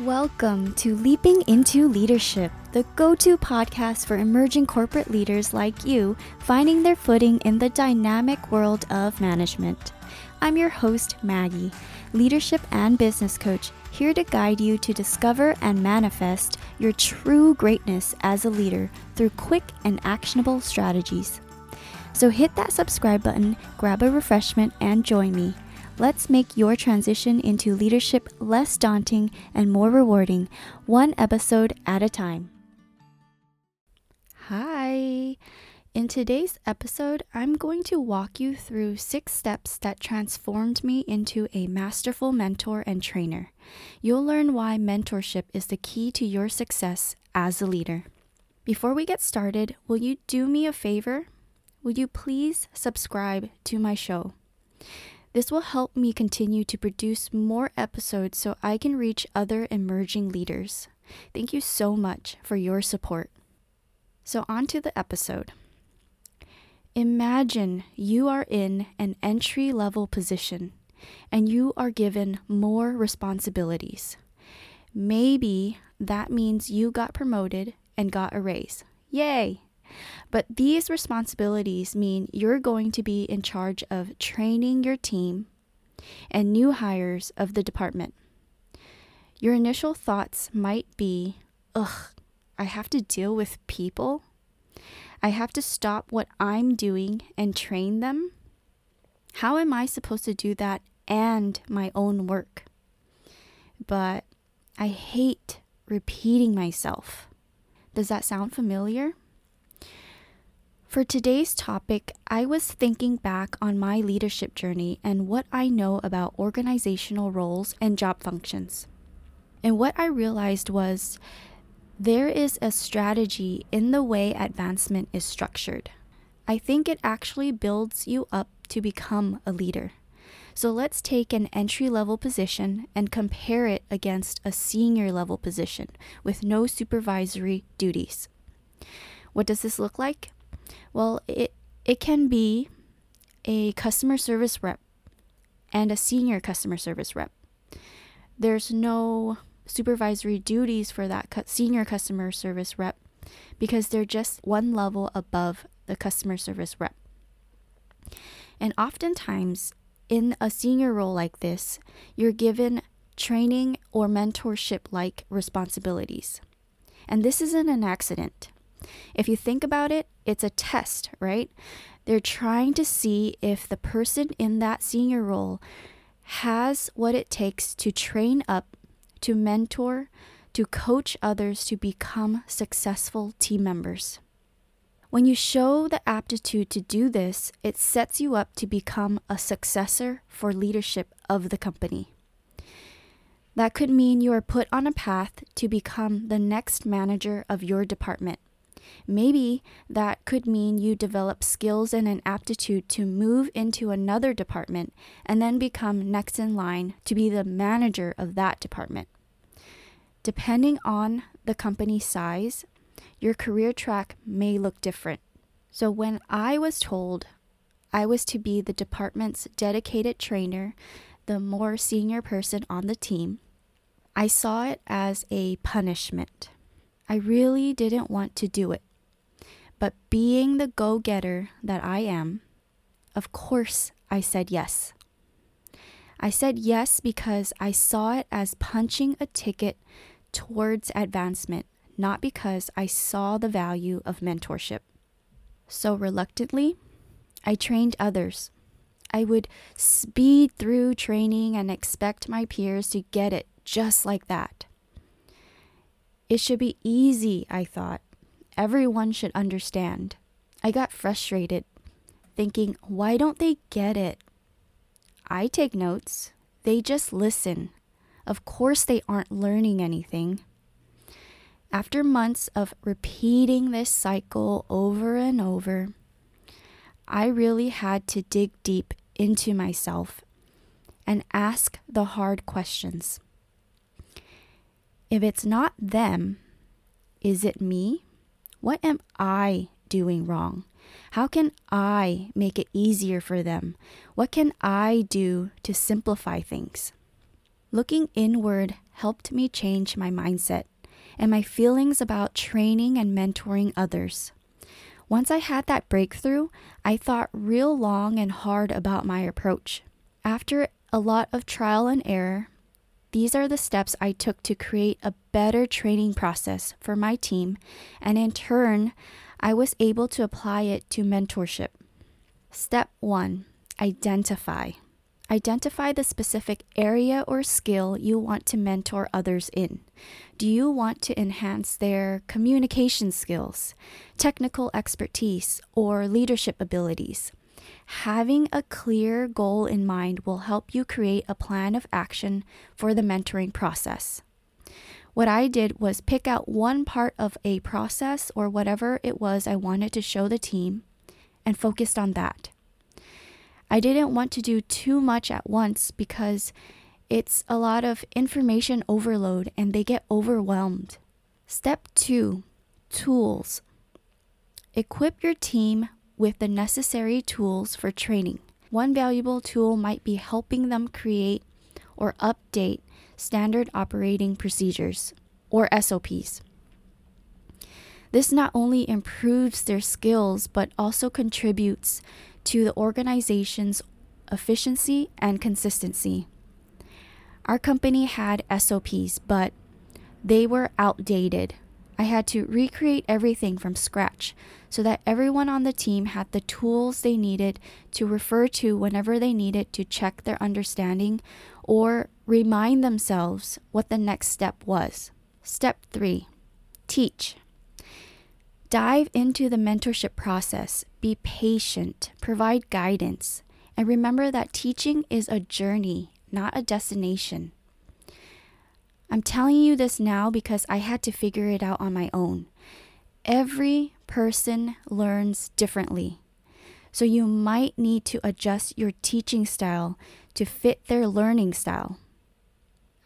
Welcome to Leaping into Leadership, the go to podcast for emerging corporate leaders like you finding their footing in the dynamic world of management. I'm your host, Maggie, leadership and business coach, here to guide you to discover and manifest your true greatness as a leader through quick and actionable strategies. So hit that subscribe button, grab a refreshment, and join me Let's make your transition into leadership less daunting and more rewarding, one episode at a time. Hi! In today's episode, I'm going to walk you through six steps that transformed me into a masterful mentor and trainer. You'll learn why mentorship is the key to your success as a leader. Before we get started, will you do me a favor? Will you please subscribe to my show? This will help me continue to produce more episodes so I can reach other emerging leaders. Thank you so much for your support. So, on to the episode. Imagine you are in an entry level position and you are given more responsibilities. Maybe that means you got promoted and got a raise. Yay! But these responsibilities mean you're going to be in charge of training your team and new hires of the department. Your initial thoughts might be, ugh, I have to deal with people. I have to stop what I'm doing and train them. How am I supposed to do that and my own work? But I hate repeating myself. Does that sound familiar? For today's topic, I was thinking back on my leadership journey and what I know about organizational roles and job functions. And what I realized was there is a strategy in the way advancement is structured. I think it actually builds you up to become a leader. So let's take an entry level position and compare it against a senior level position with no supervisory duties. What does this look like? Well, it it can be a customer service rep and a senior customer service rep. There's no supervisory duties for that senior customer service rep because they're just one level above the customer service rep. And oftentimes, in a senior role like this, you're given training or mentorship like responsibilities. And this isn't an accident. If you think about it, it's a test, right? They're trying to see if the person in that senior role has what it takes to train up, to mentor, to coach others to become successful team members. When you show the aptitude to do this, it sets you up to become a successor for leadership of the company. That could mean you are put on a path to become the next manager of your department. Maybe that could mean you develop skills and an aptitude to move into another department and then become next in line to be the manager of that department. Depending on the company size, your career track may look different. So, when I was told I was to be the department's dedicated trainer, the more senior person on the team, I saw it as a punishment. I really didn't want to do it. But being the go getter that I am, of course I said yes. I said yes because I saw it as punching a ticket towards advancement, not because I saw the value of mentorship. So reluctantly, I trained others. I would speed through training and expect my peers to get it just like that. It should be easy, I thought. Everyone should understand. I got frustrated, thinking, why don't they get it? I take notes. They just listen. Of course, they aren't learning anything. After months of repeating this cycle over and over, I really had to dig deep into myself and ask the hard questions. If it's not them, is it me? What am I doing wrong? How can I make it easier for them? What can I do to simplify things? Looking inward helped me change my mindset and my feelings about training and mentoring others. Once I had that breakthrough, I thought real long and hard about my approach. After a lot of trial and error, these are the steps I took to create a better training process for my team, and in turn, I was able to apply it to mentorship. Step 1 Identify. Identify the specific area or skill you want to mentor others in. Do you want to enhance their communication skills, technical expertise, or leadership abilities? Having a clear goal in mind will help you create a plan of action for the mentoring process. What I did was pick out one part of a process or whatever it was I wanted to show the team and focused on that. I didn't want to do too much at once because it's a lot of information overload and they get overwhelmed. Step two tools. Equip your team with the necessary tools for training. One valuable tool might be helping them create or update standard operating procedures or SOPs. This not only improves their skills but also contributes to the organization's efficiency and consistency. Our company had SOPs, but they were outdated. I had to recreate everything from scratch so that everyone on the team had the tools they needed to refer to whenever they needed to check their understanding or remind themselves what the next step was. Step three teach. Dive into the mentorship process, be patient, provide guidance, and remember that teaching is a journey, not a destination. I'm telling you this now because I had to figure it out on my own. Every person learns differently. So you might need to adjust your teaching style to fit their learning style.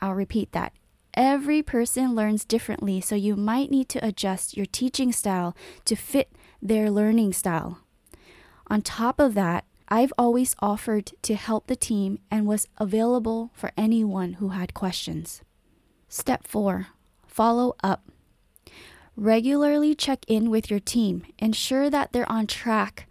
I'll repeat that. Every person learns differently, so you might need to adjust your teaching style to fit their learning style. On top of that, I've always offered to help the team and was available for anyone who had questions. Step 4 Follow up. Regularly check in with your team, ensure that they're on track,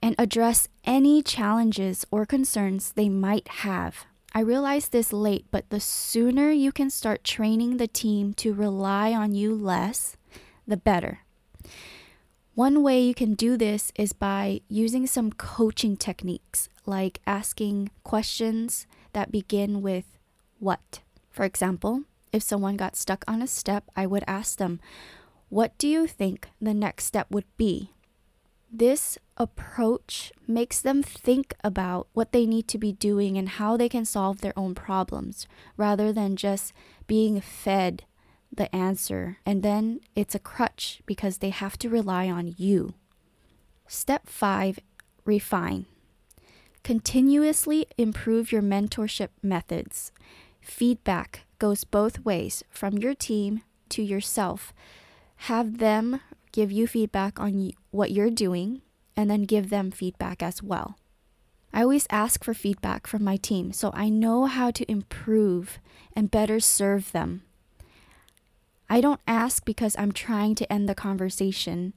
and address any challenges or concerns they might have. I realized this late, but the sooner you can start training the team to rely on you less, the better. One way you can do this is by using some coaching techniques, like asking questions that begin with what. For example, if someone got stuck on a step, I would ask them, What do you think the next step would be? This approach makes them think about what they need to be doing and how they can solve their own problems rather than just being fed the answer, and then it's a crutch because they have to rely on you. Step five refine. Continuously improve your mentorship methods. Feedback goes both ways from your team to yourself. Have them give you feedback on what you're doing and then give them feedback as well. I always ask for feedback from my team so I know how to improve and better serve them I don't ask because I'm trying to end the conversation.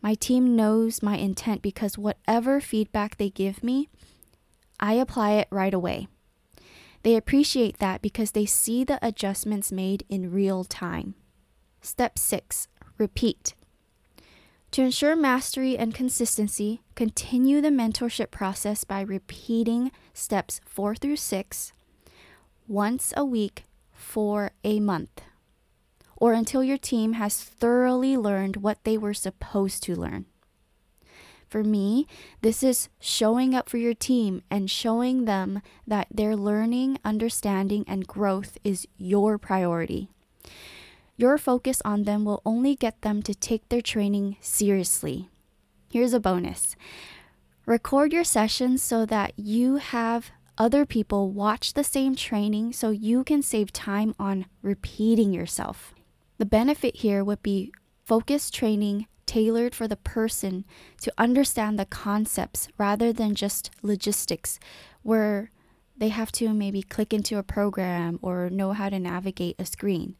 My team knows my intent because whatever feedback they give me, I apply it right away. They appreciate that because they see the adjustments made in real time. Step 6 Repeat. To ensure mastery and consistency, continue the mentorship process by repeating steps 4 through 6 once a week for a month or until your team has thoroughly learned what they were supposed to learn. For me, this is showing up for your team and showing them that their learning, understanding, and growth is your priority. Your focus on them will only get them to take their training seriously. Here's a bonus record your sessions so that you have other people watch the same training so you can save time on repeating yourself. The benefit here would be focused training tailored for the person to understand the concepts rather than just logistics, where they have to maybe click into a program or know how to navigate a screen.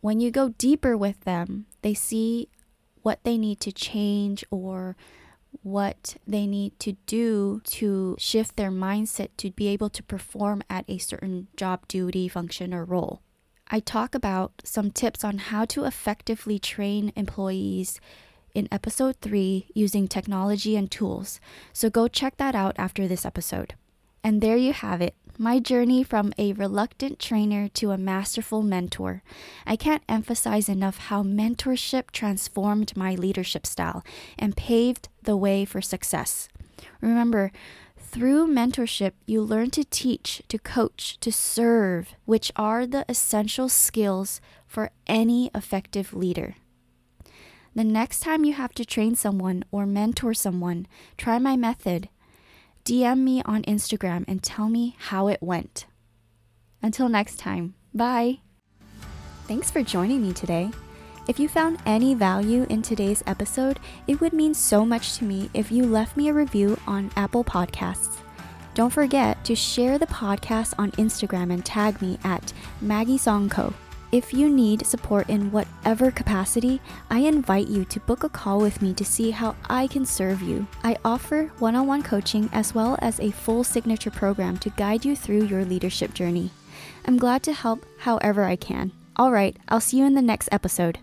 When you go deeper with them, they see what they need to change or what they need to do to shift their mindset to be able to perform at a certain job duty, function, or role. I talk about some tips on how to effectively train employees in episode 3 using technology and tools, so go check that out after this episode. And there you have it my journey from a reluctant trainer to a masterful mentor. I can't emphasize enough how mentorship transformed my leadership style and paved the way for success. Remember, through mentorship, you learn to teach, to coach, to serve, which are the essential skills for any effective leader. The next time you have to train someone or mentor someone, try my method DM me on Instagram and tell me how it went. Until next time, bye. Thanks for joining me today. If you found any value in today's episode, it would mean so much to me if you left me a review on Apple Podcasts. Don't forget to share the podcast on Instagram and tag me at Maggie Songco. If you need support in whatever capacity, I invite you to book a call with me to see how I can serve you. I offer one on one coaching as well as a full signature program to guide you through your leadership journey. I'm glad to help however I can. All right, I'll see you in the next episode.